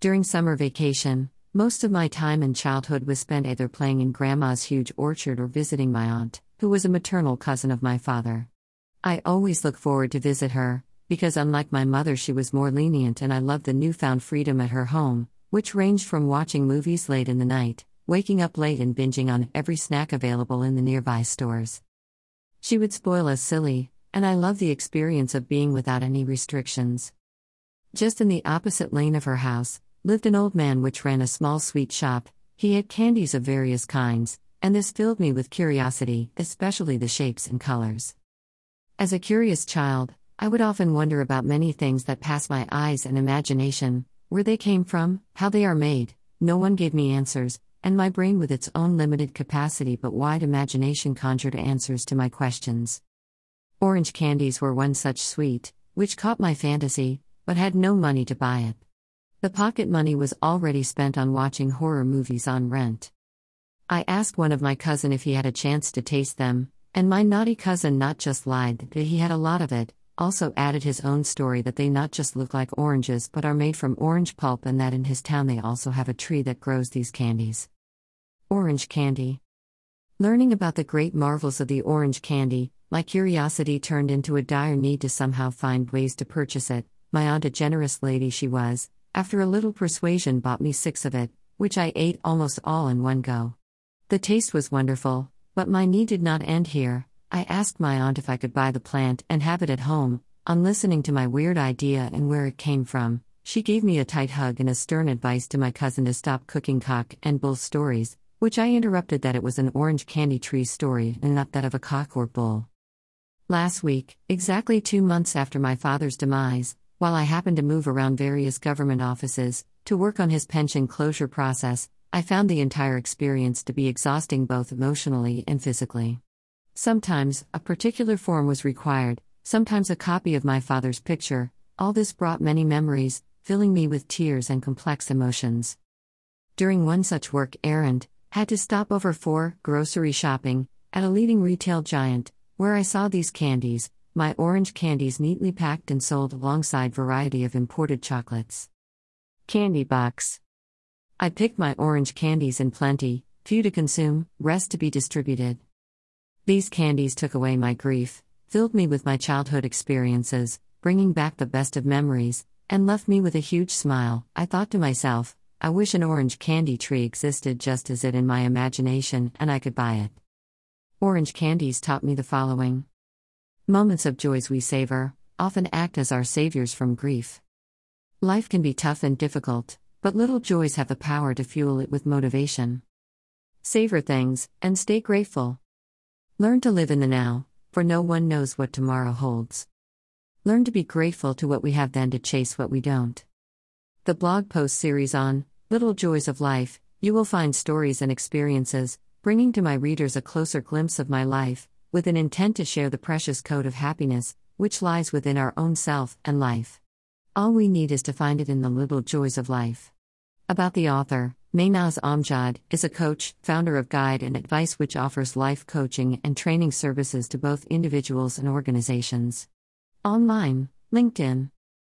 During summer vacation, most of my time in childhood was spent either playing in Grandma's huge orchard or visiting my aunt, who was a maternal cousin of my father. I always look forward to visit her, because unlike my mother, she was more lenient and I loved the newfound freedom at her home, which ranged from watching movies late in the night, waking up late and binging on every snack available in the nearby stores. She would spoil us silly, and I loved the experience of being without any restrictions. Just in the opposite lane of her house, lived an old man which ran a small sweet shop. He had candies of various kinds, and this filled me with curiosity, especially the shapes and colors. As a curious child, I would often wonder about many things that pass my eyes and imagination where they came from, how they are made. No one gave me answers, and my brain, with its own limited capacity but wide imagination, conjured answers to my questions. Orange candies were one such sweet, which caught my fantasy, but had no money to buy it. The pocket money was already spent on watching horror movies on rent. I asked one of my cousin if he had a chance to taste them, and my naughty cousin not just lied that he had a lot of it, also added his own story that they not just look like oranges but are made from orange pulp and that in his town they also have a tree that grows these candies. Orange candy. Learning about the great marvels of the orange candy, my curiosity turned into a dire need to somehow find ways to purchase it. My aunt, a generous lady she was, after a little persuasion, bought me six of it, which I ate almost all in one go. The taste was wonderful, but my need did not end here. I asked my aunt if I could buy the plant and have it at home. On listening to my weird idea and where it came from, she gave me a tight hug and a stern advice to my cousin to stop cooking cock and bull stories, which I interrupted that it was an orange candy tree story and not that of a cock or bull. Last week, exactly two months after my father's demise, while I happened to move around various government offices to work on his pension closure process, I found the entire experience to be exhausting both emotionally and physically. Sometimes, a particular form was required, sometimes, a copy of my father's picture. All this brought many memories, filling me with tears and complex emotions. During one such work errand, had to stop over for grocery shopping at a leading retail giant, where I saw these candies, my orange candies neatly packed and sold alongside variety of imported chocolates. Candy box. I picked my orange candies in plenty, few to consume, rest to be distributed. These candies took away my grief, filled me with my childhood experiences, bringing back the best of memories, and left me with a huge smile. I thought to myself, I wish an orange candy tree existed just as it in my imagination and I could buy it. Orange candies taught me the following Moments of joys we savor often act as our saviors from grief. Life can be tough and difficult, but little joys have the power to fuel it with motivation. Savor things and stay grateful. Learn to live in the now, for no one knows what tomorrow holds. Learn to be grateful to what we have than to chase what we don't. The blog post series on Little Joys of Life, you will find stories and experiences, bringing to my readers a closer glimpse of my life, with an intent to share the precious code of happiness, which lies within our own self and life. All we need is to find it in the little joys of life. About the author, Maynaz Amjad is a coach, founder of Guide and Advice, which offers life coaching and training services to both individuals and organizations. Online, LinkedIn.